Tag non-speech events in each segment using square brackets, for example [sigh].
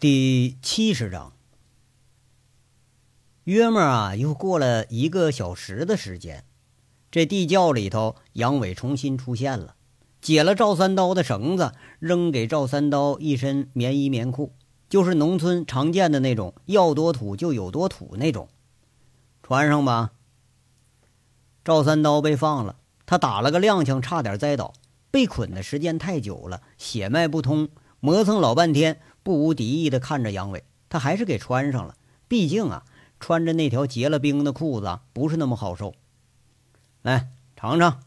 第七十章，约莫啊，又过了一个小时的时间，这地窖里头，杨伟重新出现了，解了赵三刀的绳子，扔给赵三刀一身棉衣棉裤，就是农村常见的那种，要多土就有多土那种，穿上吧。赵三刀被放了，他打了个踉跄，差点栽倒，被捆的时间太久了，血脉不通，磨蹭老半天。不无敌意的看着杨伟，他还是给穿上了。毕竟啊，穿着那条结了冰的裤子不是那么好受。来尝尝。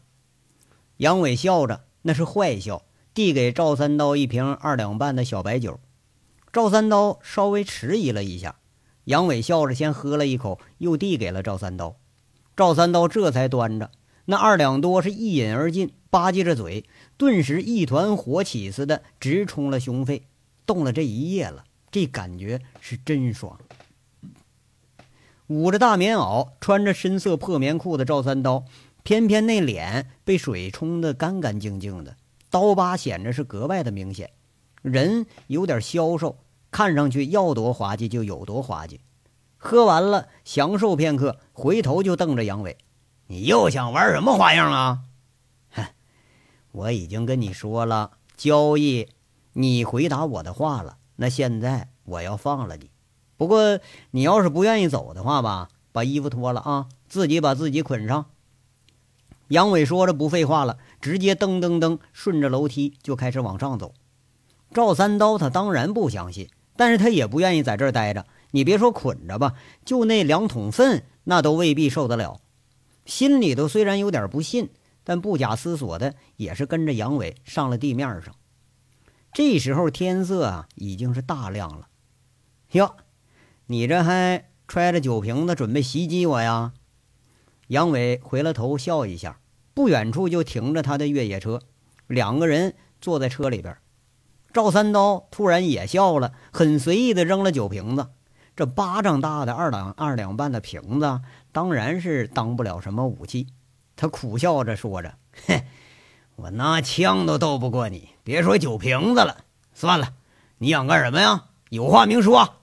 杨伟笑着，那是坏笑，递给赵三刀一瓶二两半的小白酒。赵三刀稍微迟疑了一下，杨伟笑着先喝了一口，又递给了赵三刀。赵三刀这才端着那二两多，是一饮而尽，吧唧着嘴，顿时一团火起似的，直冲了胸肺。冻了这一夜了，这感觉是真爽。捂着大棉袄，穿着深色破棉裤的赵三刀，偏偏那脸被水冲得干干净净的，刀疤显着是格外的明显，人有点消瘦，看上去要多滑稽就有多滑稽。喝完了，享受片刻，回头就瞪着杨伟：“你又想玩什么花样啊？”“ [laughs] 哼，我已经跟你说了，交易。”你回答我的话了，那现在我要放了你。不过你要是不愿意走的话吧，把衣服脱了啊，自己把自己捆上。杨伟说着不废话了，直接噔噔噔顺着楼梯就开始往上走。赵三刀他当然不相信，但是他也不愿意在这儿待着。你别说捆着吧，就那两桶粪，那都未必受得了。心里头虽然有点不信，但不假思索的也是跟着杨伟上了地面上。这时候天色啊已经是大亮了，哟，你这还揣着酒瓶子准备袭击我呀？杨伟回了头笑一下，不远处就停着他的越野车，两个人坐在车里边。赵三刀突然也笑了，很随意的扔了酒瓶子。这巴掌大的二两二两半的瓶子，当然是当不了什么武器。他苦笑着说着：“嘿。”我拿枪都斗不过你，别说酒瓶子了。算了，你想干什么呀？有话明说。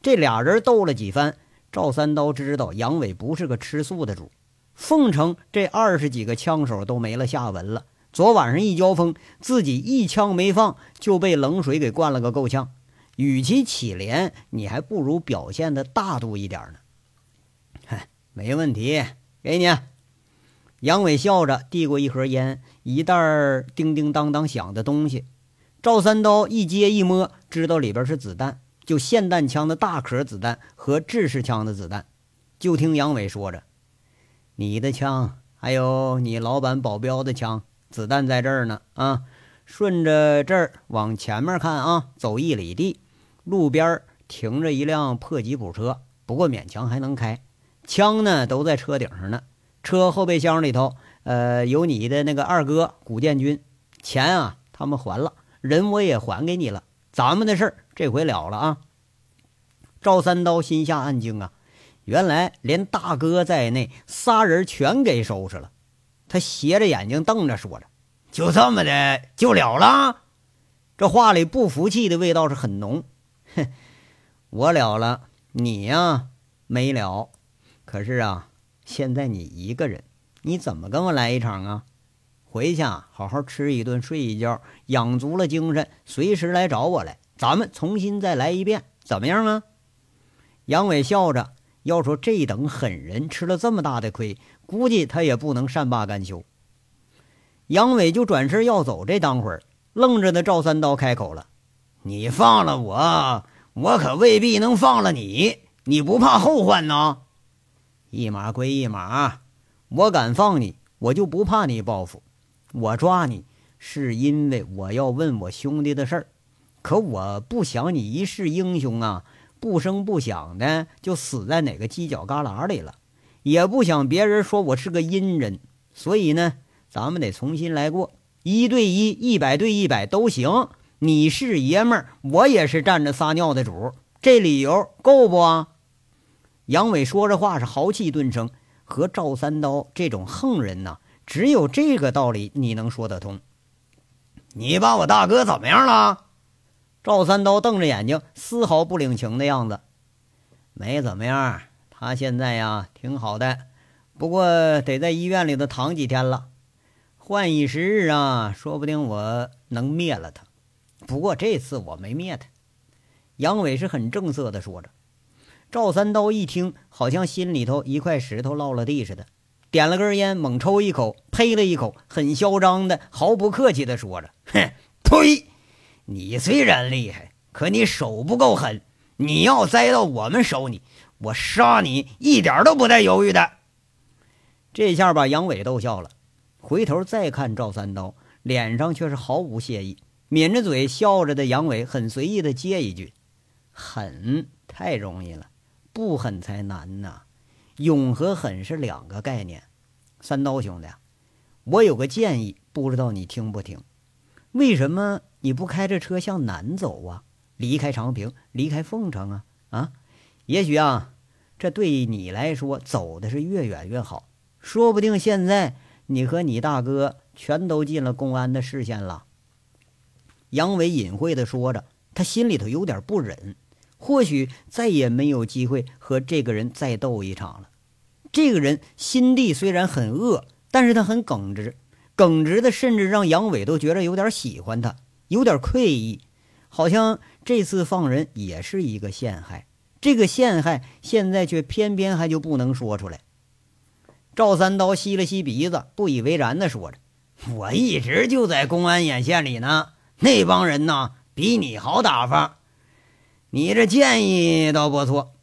这俩人斗了几番，赵三刀知道杨伟不是个吃素的主。凤城这二十几个枪手都没了下文了。昨晚上一交锋，自己一枪没放就被冷水给灌了个够呛。与其起连，你还不如表现的大度一点呢。嗨，没问题，给你。杨伟笑着递过一盒烟，一袋叮叮当当响的东西。赵三刀一接一摸，知道里边是子弹，就霰弹枪的大壳子弹和制式枪的子弹。就听杨伟说着：“你的枪，还有你老板保镖的枪，子弹在这儿呢。啊，顺着这儿往前面看啊，走一里地，路边停着一辆破吉普车，不过勉强还能开。枪呢，都在车顶上呢。”车后备箱里头，呃，有你的那个二哥古建军，钱啊，他们还了，人我也还给你了，咱们的事儿这回了了啊！赵三刀心下暗惊啊，原来连大哥在内仨人全给收拾了。他斜着眼睛瞪着说着：“就这么的就了了？”这话里不服气的味道是很浓。哼，[laughs] 我了了，你呀没了。可是啊。现在你一个人，你怎么跟我来一场啊？回去啊，好好吃一顿，睡一觉，养足了精神，随时来找我来，咱们重新再来一遍，怎么样啊？杨伟笑着，要说这等狠人吃了这么大的亏，估计他也不能善罢甘休。杨伟就转身要走，这当会儿愣着的赵三刀开口了：“你放了我，我可未必能放了你，你不怕后患呢？”一码归一码，我敢放你，我就不怕你报复。我抓你是因为我要问我兄弟的事儿，可我不想你一世英雄啊，不声不响的就死在哪个犄角旮旯里了，也不想别人说我是个阴人。所以呢，咱们得重新来过，一对一、一百对一百都行。你是爷们儿，我也是站着撒尿的主，这理由够不啊？杨伟说着话是豪气顿生，和赵三刀这种横人呐，只有这个道理你能说得通。你把我大哥怎么样了？赵三刀瞪着眼睛，丝毫不领情的样子。没怎么样，他现在呀挺好的，不过得在医院里头躺几天了。换一时日啊，说不定我能灭了他。不过这次我没灭他。杨伟是很正色的说着。赵三刀一听，好像心里头一块石头落了地似的，点了根烟，猛抽一口，呸了一口，很嚣张的、毫不客气的说着：“哼，呸！你虽然厉害，可你手不够狠。你要栽到我们手里，我杀你一点都不带犹豫的。”这下把杨伟逗笑了，回头再看赵三刀，脸上却是毫无谢意，抿着嘴笑着的杨伟很随意的接一句：“狠太容易了。”不狠才难呐，勇和狠是两个概念。三刀兄弟，我有个建议，不知道你听不听？为什么你不开着车向南走啊？离开长平，离开凤城啊？啊？也许啊，这对你来说走的是越远越好。说不定现在你和你大哥全都进了公安的视线了。杨伟隐晦的说着，他心里头有点不忍。或许再也没有机会和这个人再斗一场了。这个人心地虽然很恶，但是他很耿直，耿直的甚至让杨伟都觉得有点喜欢他，有点愧意，好像这次放人也是一个陷害。这个陷害现在却偏偏还就不能说出来。赵三刀吸了吸鼻子，不以为然的说着：“我一直就在公安眼线里呢，那帮人呢比你好打发。”你这建议倒不错，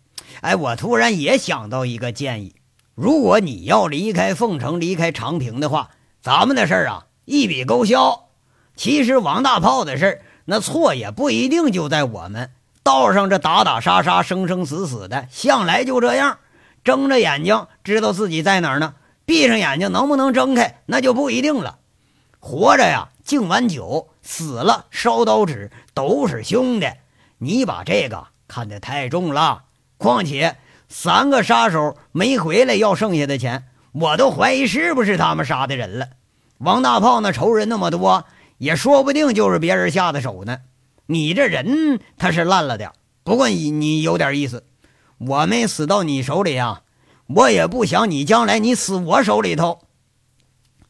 哎，我突然也想到一个建议：如果你要离开凤城、离开长平的话，咱们的事儿啊一笔勾销。其实王大炮的事儿，那错也不一定就在我们道上，这打打杀杀、生生死死的，向来就这样。睁着眼睛知道自己在哪儿呢，闭上眼睛能不能睁开，那就不一定了。活着呀，敬完酒；死了，烧刀纸，都是兄弟。你把这个看得太重了，况且三个杀手没回来要剩下的钱，我都怀疑是不是他们杀的人了。王大炮那仇人那么多，也说不定就是别人下的手呢。你这人他是烂了点，不过你你有点意思，我没死到你手里啊，我也不想你将来你死我手里头。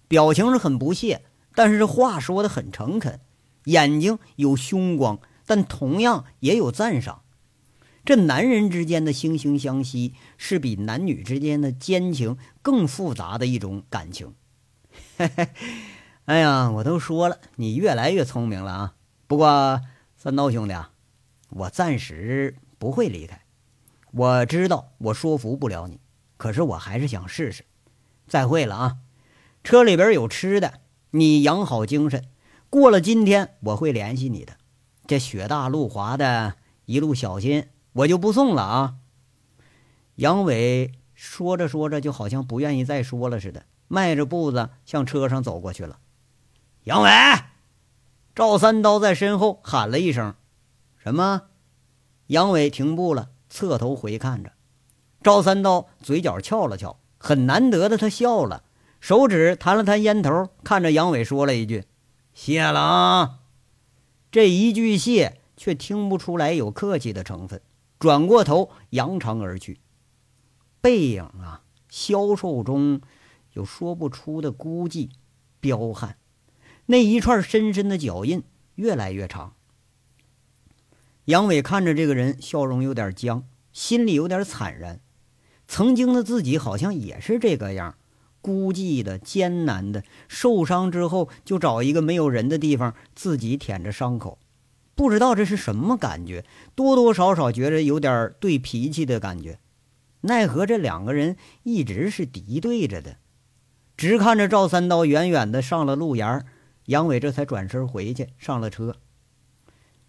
表情是很不屑，但是这话说的很诚恳，眼睛有凶光。但同样也有赞赏，这男人之间的惺惺相惜是比男女之间的奸情更复杂的一种感情。[laughs] 哎呀，我都说了，你越来越聪明了啊！不过三刀兄弟啊，我暂时不会离开。我知道我说服不了你，可是我还是想试试。再会了啊！车里边有吃的，你养好精神。过了今天，我会联系你的。这雪大路滑的，一路小心，我就不送了啊。杨伟说着说着，就好像不愿意再说了似的，迈着步子向车上走过去了。杨伟，赵三刀在身后喊了一声：“什么？”杨伟停步了，侧头回看着赵三刀，嘴角翘了翘，很难得的他笑了，手指弹了弹烟头，看着杨伟说了一句：“谢了啊。”这一句谢，却听不出来有客气的成分。转过头，扬长而去。背影啊，消瘦中有说不出的孤寂、彪悍。那一串深深的脚印越来越长。杨伟看着这个人，笑容有点僵，心里有点惨然。曾经的自己好像也是这个样。孤寂的、艰难的，受伤之后就找一个没有人的地方，自己舔着伤口，不知道这是什么感觉，多多少少觉着有点对脾气的感觉。奈何这两个人一直是敌对着的，直看着赵三刀远远的上了路沿杨伟这才转身回去上了车。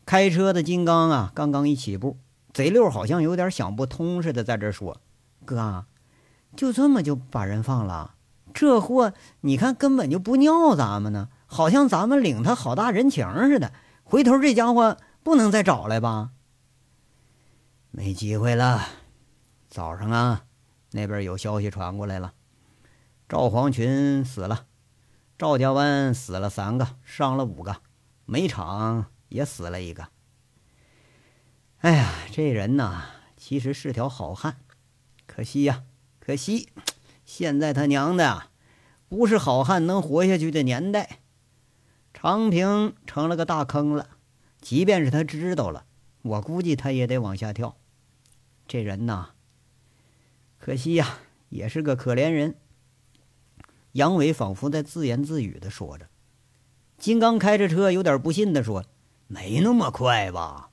开车的金刚啊，刚刚一起步，贼六好像有点想不通似的，在这说：“哥，就这么就把人放了？”这货，你看根本就不尿咱们呢，好像咱们领他好大人情似的。回头这家伙不能再找来吧？没机会了。早上啊，那边有消息传过来了，赵黄群死了，赵家湾死了三个，伤了五个，煤厂也死了一个。哎呀，这人呐，其实是条好汉，可惜呀，可惜，现在他娘的，不是好汉能活下去的年代。长平成了个大坑了，即便是他知道了，我估计他也得往下跳。这人呐，可惜呀，也是个可怜人。杨伟仿佛在自言自语的说着。金刚开着车，有点不信的说：“没那么快吧？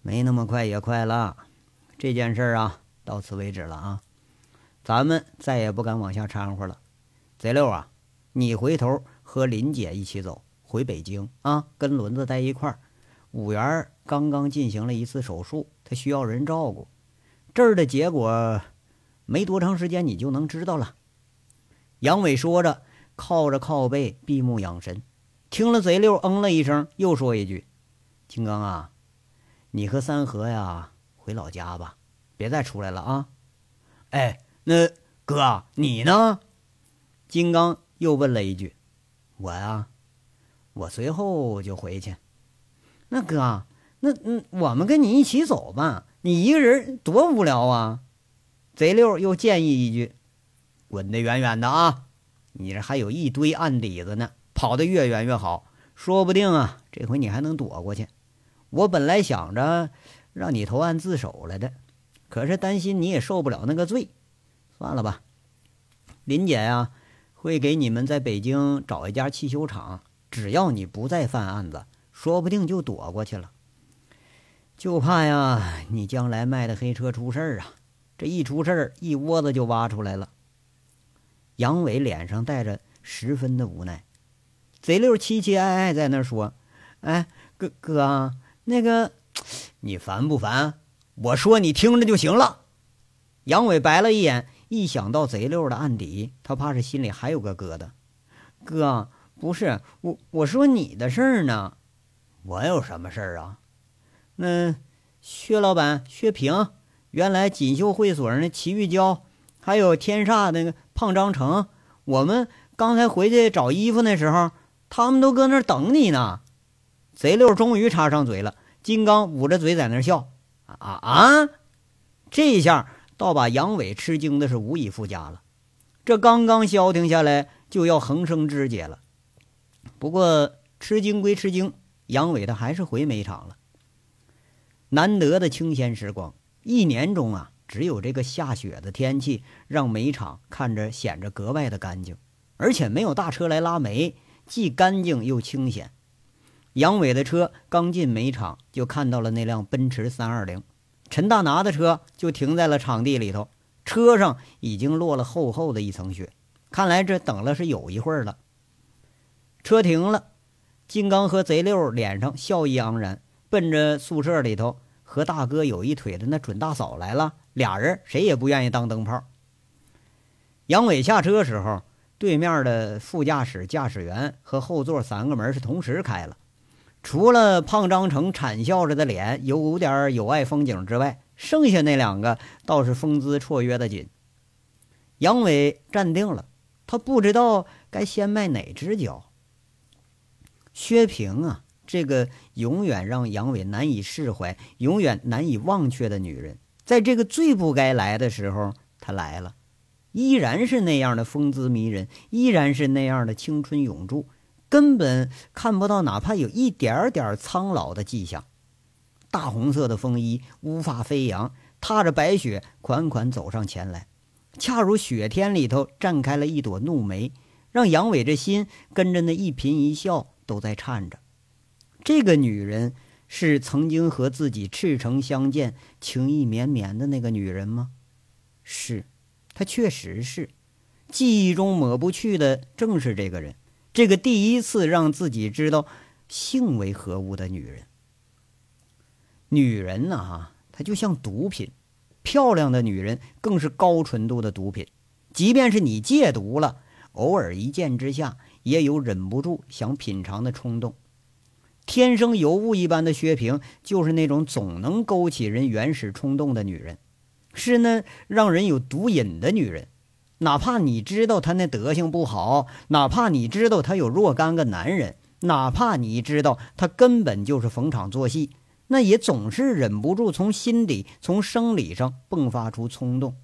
没那么快也快了。这件事啊，到此为止了啊，咱们再也不敢往下掺和了。贼六啊，你回头和林姐一起走回北京啊，跟轮子在一块儿。五元刚刚进行了一次手术，他需要人照顾。这儿的结果，没多长时间你就能知道了。”杨伟说着。靠着靠背，闭目养神，听了贼六嗯了一声，又说一句：“金刚啊，你和三河呀回老家吧，别再出来了啊！”哎，那哥你呢？金刚又问了一句：“我呀，我随后就回去。”那哥，那嗯，我们跟你一起走吧，你一个人多无聊啊！贼六又建议一句：“滚得远远的啊！”你这还有一堆案底子呢，跑得越远越好，说不定啊，这回你还能躲过去。我本来想着让你投案自首来的，可是担心你也受不了那个罪，算了吧。林姐呀，会给你们在北京找一家汽修厂，只要你不再犯案子，说不定就躲过去了。就怕呀，你将来卖的黑车出事儿啊，这一出事儿，一窝子就挖出来了。杨伟脸上带着十分的无奈，贼六凄凄哀哀在那说：“哎，哥哥，那个，你烦不烦？我说你听着就行了。”杨伟白了一眼，一想到贼六的案底，他怕是心里还有个疙瘩。哥，不是我，我说你的事儿呢。我有什么事儿啊？那薛老板薛平，原来锦绣会所那齐玉娇，还有天煞那个。胖张成，我们刚才回去找衣服那时候，他们都搁那儿等你呢。贼六终于插上嘴了，金刚捂着嘴在那儿笑。啊啊！这一下倒把杨伟吃惊的是无以复加了。这刚刚消停下来，就要横生枝节了。不过吃惊归吃惊，杨伟他还是回煤场了。难得的清闲时光，一年中啊。只有这个下雪的天气，让煤场看着显着格外的干净，而且没有大车来拉煤，既干净又清闲。杨伟的车刚进煤场，就看到了那辆奔驰三二零，陈大拿的车就停在了场地里头，车上已经落了厚厚的一层雪，看来这等了是有一会儿了。车停了，金刚和贼六脸上笑意盎然，奔着宿舍里头和大哥有一腿的那准大嫂来了。俩人谁也不愿意当灯泡。杨伟下车时候，对面的副驾驶驾驶员和后座三个门是同时开了。除了胖张成惨笑着的脸有点有碍风景之外，剩下那两个倒是风姿绰约的紧。杨伟站定了，他不知道该先迈哪只脚。薛平啊，这个永远让杨伟难以释怀、永远难以忘却的女人。在这个最不该来的时候，他来了，依然是那样的风姿迷人，依然是那样的青春永驻，根本看不到哪怕有一点点苍老的迹象。大红色的风衣，乌发飞扬，踏着白雪款款走上前来，恰如雪天里头绽开了一朵怒梅，让杨伟这心跟着那一颦一笑都在颤着。这个女人。是曾经和自己赤诚相见、情意绵绵的那个女人吗？是，她确实是。记忆中抹不去的正是这个人，这个第一次让自己知道性为何物的女人。女人呢？哈，她就像毒品，漂亮的女人更是高纯度的毒品。即便是你戒毒了，偶尔一见之下，也有忍不住想品尝的冲动。天生尤物一般的薛平，就是那种总能勾起人原始冲动的女人，是那让人有毒瘾的女人。哪怕你知道他那德行不好，哪怕你知道他有若干个男人，哪怕你知道他根本就是逢场作戏，那也总是忍不住从心底、从生理上迸发出冲动。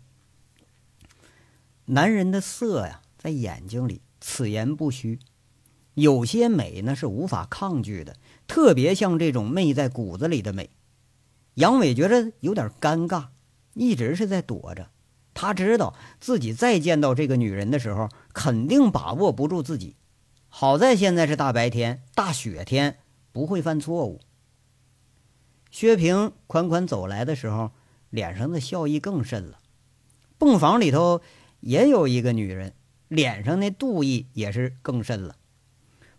男人的色呀，在眼睛里，此言不虚。有些美呢是无法抗拒的，特别像这种媚在骨子里的美。杨伟觉得有点尴尬，一直是在躲着。他知道自己再见到这个女人的时候，肯定把握不住自己。好在现在是大白天、大雪天，不会犯错误。薛平款款走来的时候，脸上的笑意更甚了。泵房里头也有一个女人，脸上那妒意也是更甚了。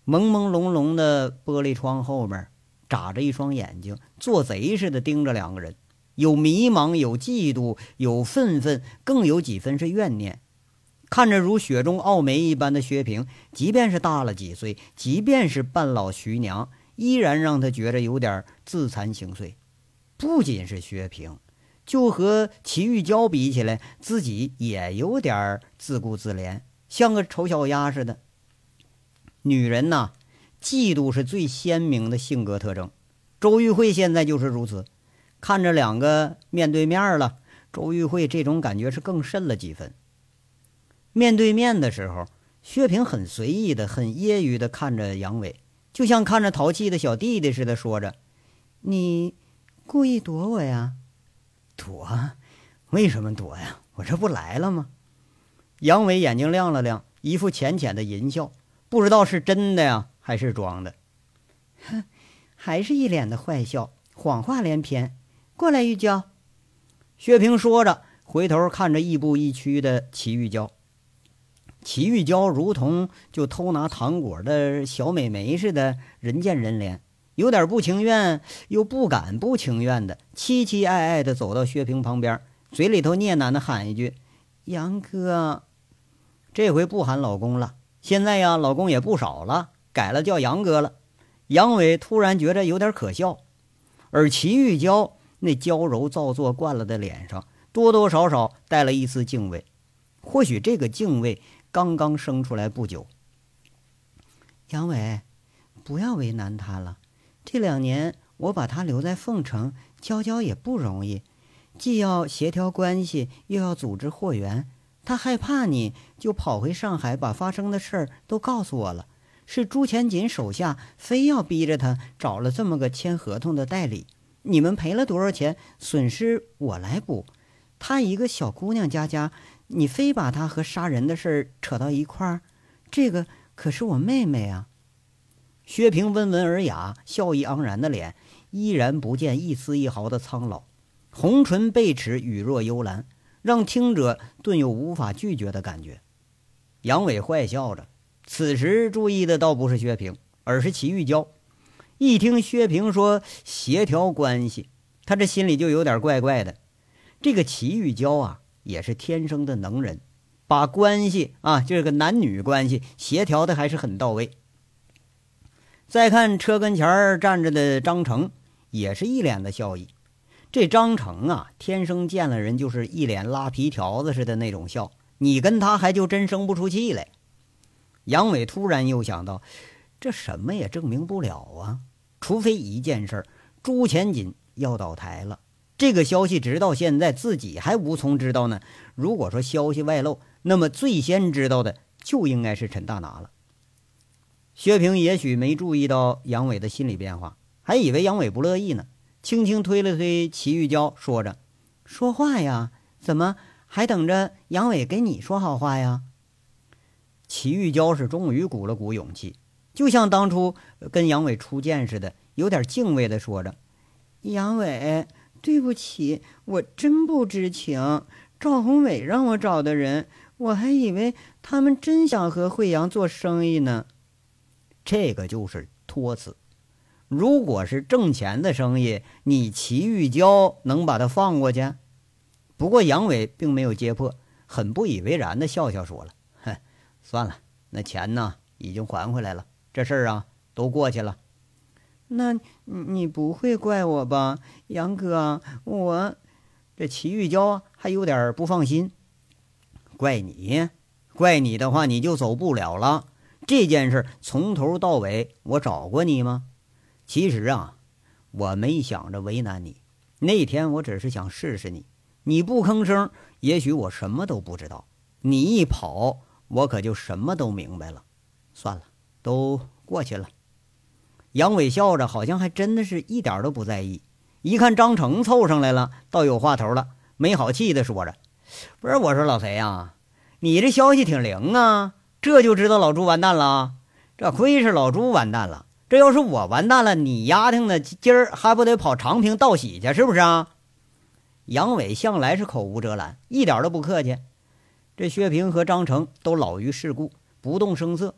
朦朦胧胧的玻璃窗后面，眨着一双眼睛，做贼似的盯着两个人。有迷茫，有嫉妒，有愤愤，更有几分是怨念。看着如雪中傲梅一般的薛平，即便是大了几岁，即便是半老徐娘，依然让他觉着有点自惭形秽。不仅是薛平，就和齐玉娇比起来，自己也有点自顾自怜，像个丑小鸭似的。女人呐，嫉妒是最鲜明的性格特征。周玉慧现在就是如此。看着两个面对面了，周玉慧这种感觉是更甚了几分。面对面的时候，薛平很随意的、很揶揄的看着杨伟，就像看着淘气的小弟弟似的，说着：“你故意躲我呀？躲？为什么躲呀？我这不来了吗？”杨伟眼睛亮了亮，一副浅浅的淫笑，不知道是真的呀，还是装的。哼，[laughs] 还是一脸的坏笑，谎话连篇。过来，玉娇。薛平说着，回头看着亦步亦趋的齐玉娇。齐玉娇如同就偷拿糖果的小美眉似的，人见人怜，有点不情愿，又不敢不情愿的，凄凄爱爱的走到薛平旁边，嘴里头嗫喃的喊一句：“杨哥。”这回不喊老公了，现在呀，老公也不少了，改了叫杨哥了。杨伟突然觉得有点可笑，而齐玉娇。那娇柔造作惯了的脸上，多多少少带了一丝敬畏。或许这个敬畏刚刚生出来不久。杨伟，不要为难他了。这两年我把他留在凤城，娇娇也不容易，既要协调关系，又要组织货源。他害怕你，就跑回上海，把发生的事儿都告诉我了。是朱前锦手下非要逼着他找了这么个签合同的代理。你们赔了多少钱？损失我来补。她一个小姑娘家家，你非把她和杀人的事儿扯到一块儿，这个可是我妹妹啊。薛平温文尔雅、笑意盎然的脸，依然不见一丝一毫的苍老，红唇贝齿，语若幽兰，让听者顿有无法拒绝的感觉。杨伟坏笑着，此时注意的倒不是薛平，而是齐玉娇。一听薛平说协调关系，他这心里就有点怪怪的。这个齐玉娇啊，也是天生的能人，把关系啊，这个男女关系协调的还是很到位。再看车跟前站着的张成，也是一脸的笑意。这张成啊，天生见了人就是一脸拉皮条子似的那种笑，你跟他还就真生不出气来。杨伟突然又想到。这什么也证明不了啊！除非一件事儿：朱前锦要倒台了。这个消息直到现在自己还无从知道呢。如果说消息外露，那么最先知道的就应该是陈大拿了。薛平也许没注意到杨伟的心理变化，还以为杨伟不乐意呢，轻轻推了推齐玉娇，说着：“说话呀，怎么还等着杨伟给你说好话呀？”齐玉娇是终于鼓了鼓勇气。就像当初跟杨伟初见似的，有点敬畏的说着：“杨伟，对不起，我真不知情。赵宏伟让我找的人，我还以为他们真想和惠阳做生意呢。这个就是托词。如果是挣钱的生意，你齐玉娇能把他放过去？不过杨伟并没有揭破，很不以为然的笑笑说了：‘哼，算了，那钱呢，已经还回来了。’”这事儿啊，都过去了。那你不会怪我吧，杨哥？我这齐玉娇还有点不放心。怪你？怪你的话，你就走不了了。这件事从头到尾，我找过你吗？其实啊，我没想着为难你，那天我只是想试试你。你不吭声，也许我什么都不知道；你一跑，我可就什么都明白了。算了，都过去了。杨伟笑着，好像还真的是一点都不在意。一看张成凑上来了，倒有话头了，没好气的说着：“不是，我说老贼呀，你这消息挺灵啊，这就知道老朱完蛋了。这亏是老朱完蛋了，这要是我完蛋了，你丫挺的今儿还不得跑长平道喜去？是不是啊？”杨伟向来是口无遮拦，一点都不客气。这薛平和张成都老于世故，不动声色。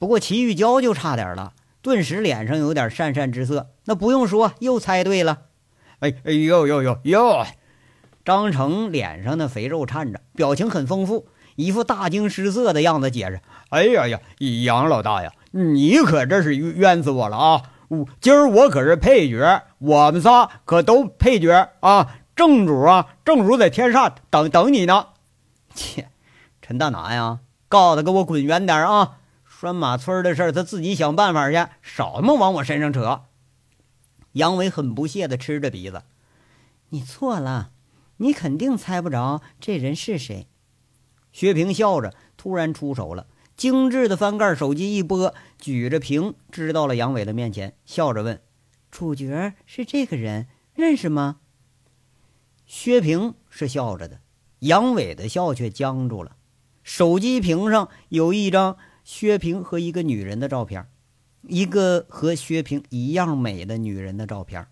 不过齐玉娇就差点了，顿时脸上有点讪讪之色。那不用说，又猜对了。哎哎呦呦呦呦！张成脸上的肥肉颤着，表情很丰富，一副大惊失色的样子，解释：“哎呀呀，杨老大呀，你可真是冤死我了啊！我今儿我可是配角，我们仨可都配角啊！”正主啊，正主在天上等等你呢。切，陈大拿呀，告诉他给我滚远点啊！拴马村的事儿他自己想办法去，少他妈往我身上扯。杨伟很不屑地吃着鼻子：“你错了，你肯定猜不着这人是谁。”薛平笑着，突然出手了，精致的翻盖手机一拨，举着屏支到了杨伟的面前，笑着问：“主角是这个人，认识吗？”薛平是笑着的，杨伟的笑却僵住了。手机屏上有一张薛平和一个女人的照片，一个和薛平一样美的女人的照片。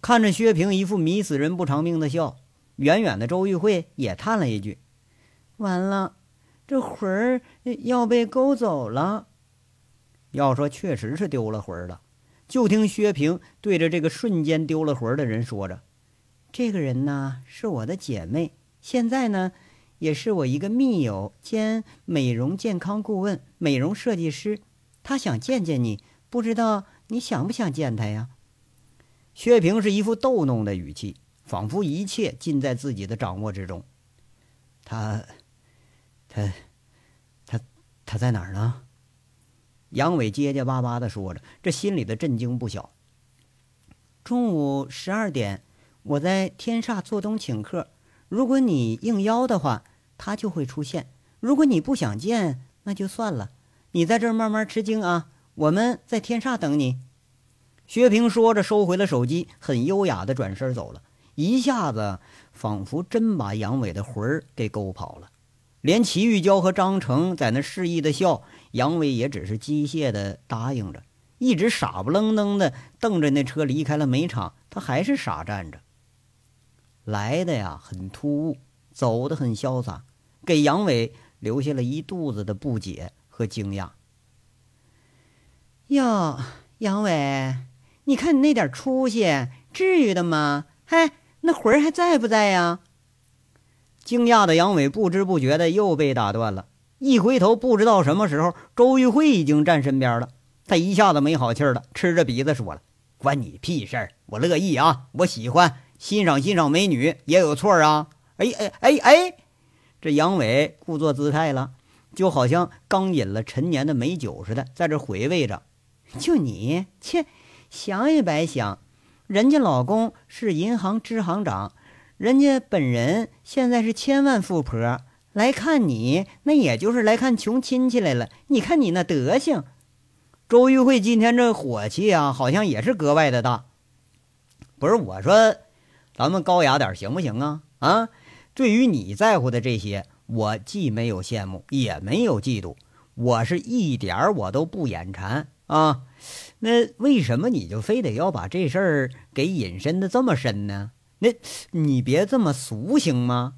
看着薛平一副迷死人不偿命的笑，远远的周玉慧也叹了一句：“完了，这魂儿要被勾走了。”要说确实是丢了魂儿了，就听薛平对着这个瞬间丢了魂儿的人说着。这个人呢是我的姐妹，现在呢也是我一个密友兼美容健康顾问、美容设计师。他想见见你，不知道你想不想见他呀？薛平是一副逗弄的语气，仿佛一切尽在自己的掌握之中。他，他，他，他在哪儿呢？杨伟结结巴巴的说着，这心里的震惊不小。中午十二点。我在天煞做东请客，如果你应邀的话，他就会出现；如果你不想见，那就算了。你在这儿慢慢吃惊啊，我们在天煞等你。薛平说着，收回了手机，很优雅的转身走了，一下子仿佛真把杨伟的魂儿给勾跑了。连齐玉娇和张成在那示意的笑，杨伟也只是机械的答应着，一直傻不愣登的瞪着那车离开了煤场，他还是傻站着。来的呀，很突兀；走的很潇洒，给杨伟留下了一肚子的不解和惊讶。哟，杨伟，你看你那点出息，至于的吗？嗨，那魂儿还在不在呀？惊讶的杨伟不知不觉的又被打断了。一回头，不知道什么时候，周玉慧已经站身边了。他一下子没好气了，吃着鼻子说了：“关你屁事儿！我乐意啊，我喜欢。”欣赏欣赏美女也有错啊！哎哎哎哎，这杨伟故作姿态了，就好像刚饮了陈年的美酒似的，在这回味着。就你，切，想也白想。人家老公是银行支行长，人家本人现在是千万富婆，来看你，那也就是来看穷亲戚来了。你看你那德行，周玉慧今天这火气啊，好像也是格外的大。不是我说。咱们高雅点行不行啊？啊，对于你在乎的这些，我既没有羡慕，也没有嫉妒，我是一点儿我都不眼馋啊。那为什么你就非得要把这事儿给隐身的这么深呢？那你别这么俗行吗？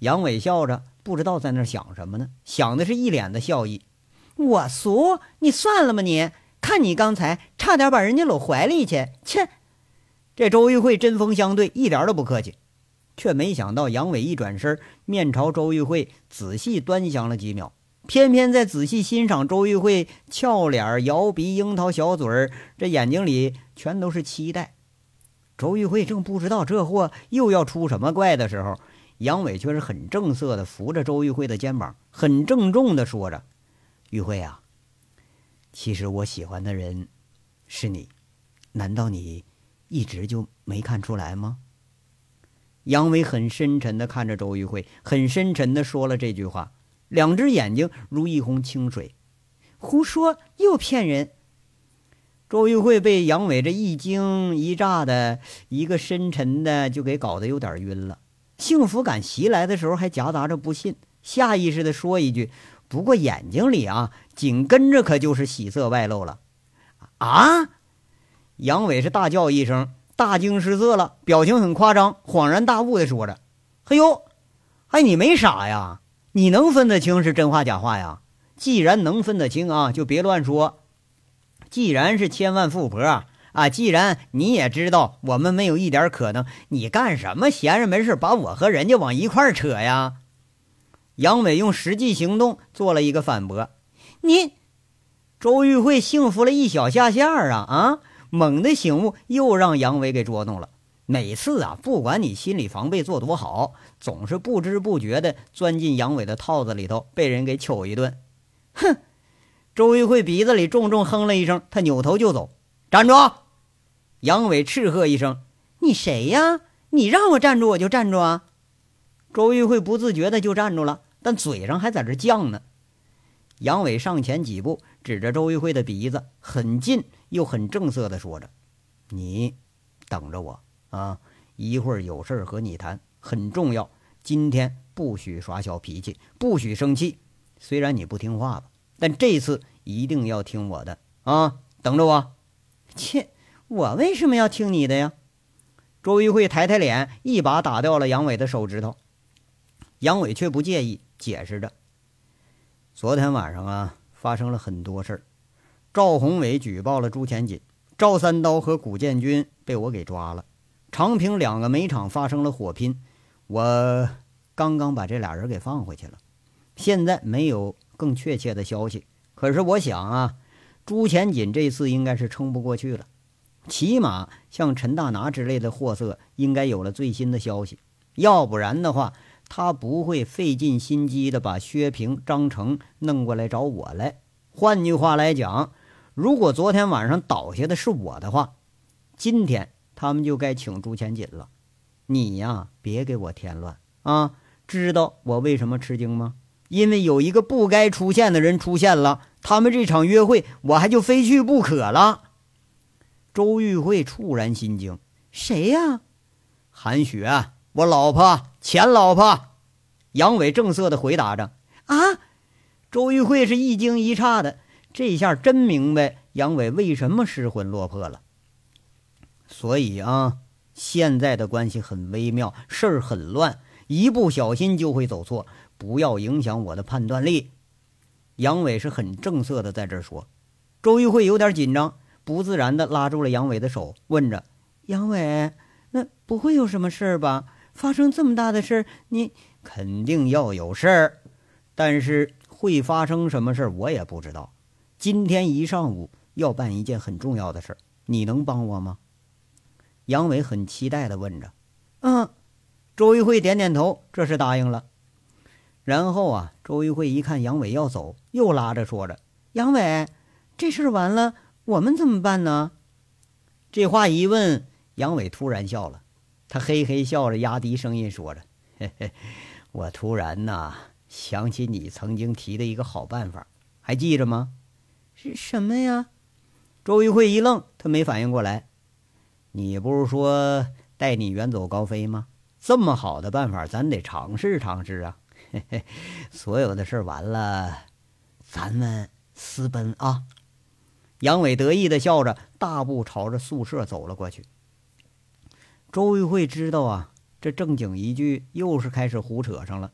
杨伟笑着，不知道在那想什么呢，想的是一脸的笑意。我俗？你算了吧你！看你刚才差点把人家搂怀里去，切！这周玉慧针锋相对，一点都不客气，却没想到杨伟一转身，面朝周玉慧仔细端详了几秒，偏偏在仔细欣赏周玉慧俏脸、摇鼻、樱桃小嘴儿，这眼睛里全都是期待。周玉慧正不知道这货又要出什么怪的时候，杨伟却是很正色的扶着周玉慧的肩膀，很郑重的说着：“玉慧啊，其实我喜欢的人是你。”难道你一直就没看出来吗？杨伟很深沉的看着周玉慧，很深沉的说了这句话，两只眼睛如一泓清水。胡说，又骗人！周玉慧被杨伟这一惊一乍的一个深沉的就给搞得有点晕了，幸福感袭来的时候还夹杂着不信，下意识的说一句：“不过眼睛里啊，紧跟着可就是喜色外露了。”啊！杨伟是大叫一声。大惊失色了，表情很夸张，恍然大悟的说着：“嘿呦，哎，你没傻呀？你能分得清是真话假话呀？既然能分得清啊，就别乱说。既然是千万富婆啊，既然你也知道我们没有一点可能，你干什么闲着没事把我和人家往一块扯呀？”杨伟用实际行动做了一个反驳。你，周玉慧幸福了一小下下啊啊！猛地醒悟，又让杨伟给捉弄了。每次啊，不管你心理防备做多好，总是不知不觉地钻进杨伟的套子里头，被人给糗一顿。哼！周玉慧鼻子里重重哼了一声，他扭头就走。站住！杨伟斥喝一声：“你谁呀？你让我站住，我就站住啊！”周玉慧不自觉的就站住了，但嘴上还在这犟呢。杨伟上前几步，指着周玉慧的鼻子，很近。又很正色地说着：“你等着我啊！一会儿有事儿和你谈，很重要。今天不许耍小脾气，不许生气。虽然你不听话吧，但这次一定要听我的啊！等着我。”切，我为什么要听你的呀？周玉慧抬抬脸，一把打掉了杨伟的手指头。杨伟却不介意，解释着：“昨天晚上啊，发生了很多事儿。”赵宏伟举报了朱前锦，赵三刀和古建军被我给抓了。长平两个煤厂发生了火拼，我刚刚把这俩人给放回去了。现在没有更确切的消息，可是我想啊，朱前锦这次应该是撑不过去了。起码像陈大拿之类的货色应该有了最新的消息，要不然的话，他不会费尽心机的把薛平、张成弄过来找我来。换句话来讲。如果昨天晚上倒下的是我的话，今天他们就该请朱前锦了。你呀，别给我添乱啊！知道我为什么吃惊吗？因为有一个不该出现的人出现了，他们这场约会我还就非去不可了。周玉慧猝然心惊：“谁呀？”韩雪，我老婆，前老婆。杨伟正色的回答着：“啊！”周玉慧是一惊一乍的。这下真明白杨伟为什么失魂落魄了。所以啊，现在的关系很微妙，事儿很乱，一不小心就会走错，不要影响我的判断力。杨伟是很正色的在这说。周玉慧有点紧张，不自然的拉住了杨伟的手，问着：“杨伟，那不会有什么事儿吧？发生这么大的事儿，你肯定要有事儿，但是会发生什么事儿，我也不知道。”今天一上午要办一件很重要的事儿，你能帮我吗？杨伟很期待地问着。嗯，周玉慧点点头，这是答应了。然后啊，周玉慧一看杨伟要走，又拉着说着：“杨伟，这事儿完了，我们怎么办呢？”这话一问，杨伟突然笑了，他嘿嘿笑着，压低声音说着：“嘿嘿，我突然呐想起你曾经提的一个好办法，还记着吗？”是什么呀？周玉慧一愣，他没反应过来。你不是说带你远走高飞吗？这么好的办法，咱得尝试尝试啊！嘿嘿，所有的事完了，咱们私奔啊！杨伟得意的笑着，大步朝着宿舍走了过去。周玉慧知道啊，这正经一句又是开始胡扯上了。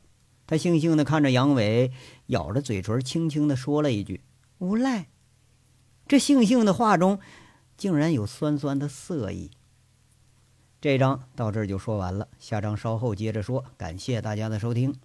她悻悻的看着杨伟，咬着嘴唇，轻轻的说了一句：“无赖。”这悻悻的话中，竟然有酸酸的色意。这章到这儿就说完了，下章稍后接着说。感谢大家的收听。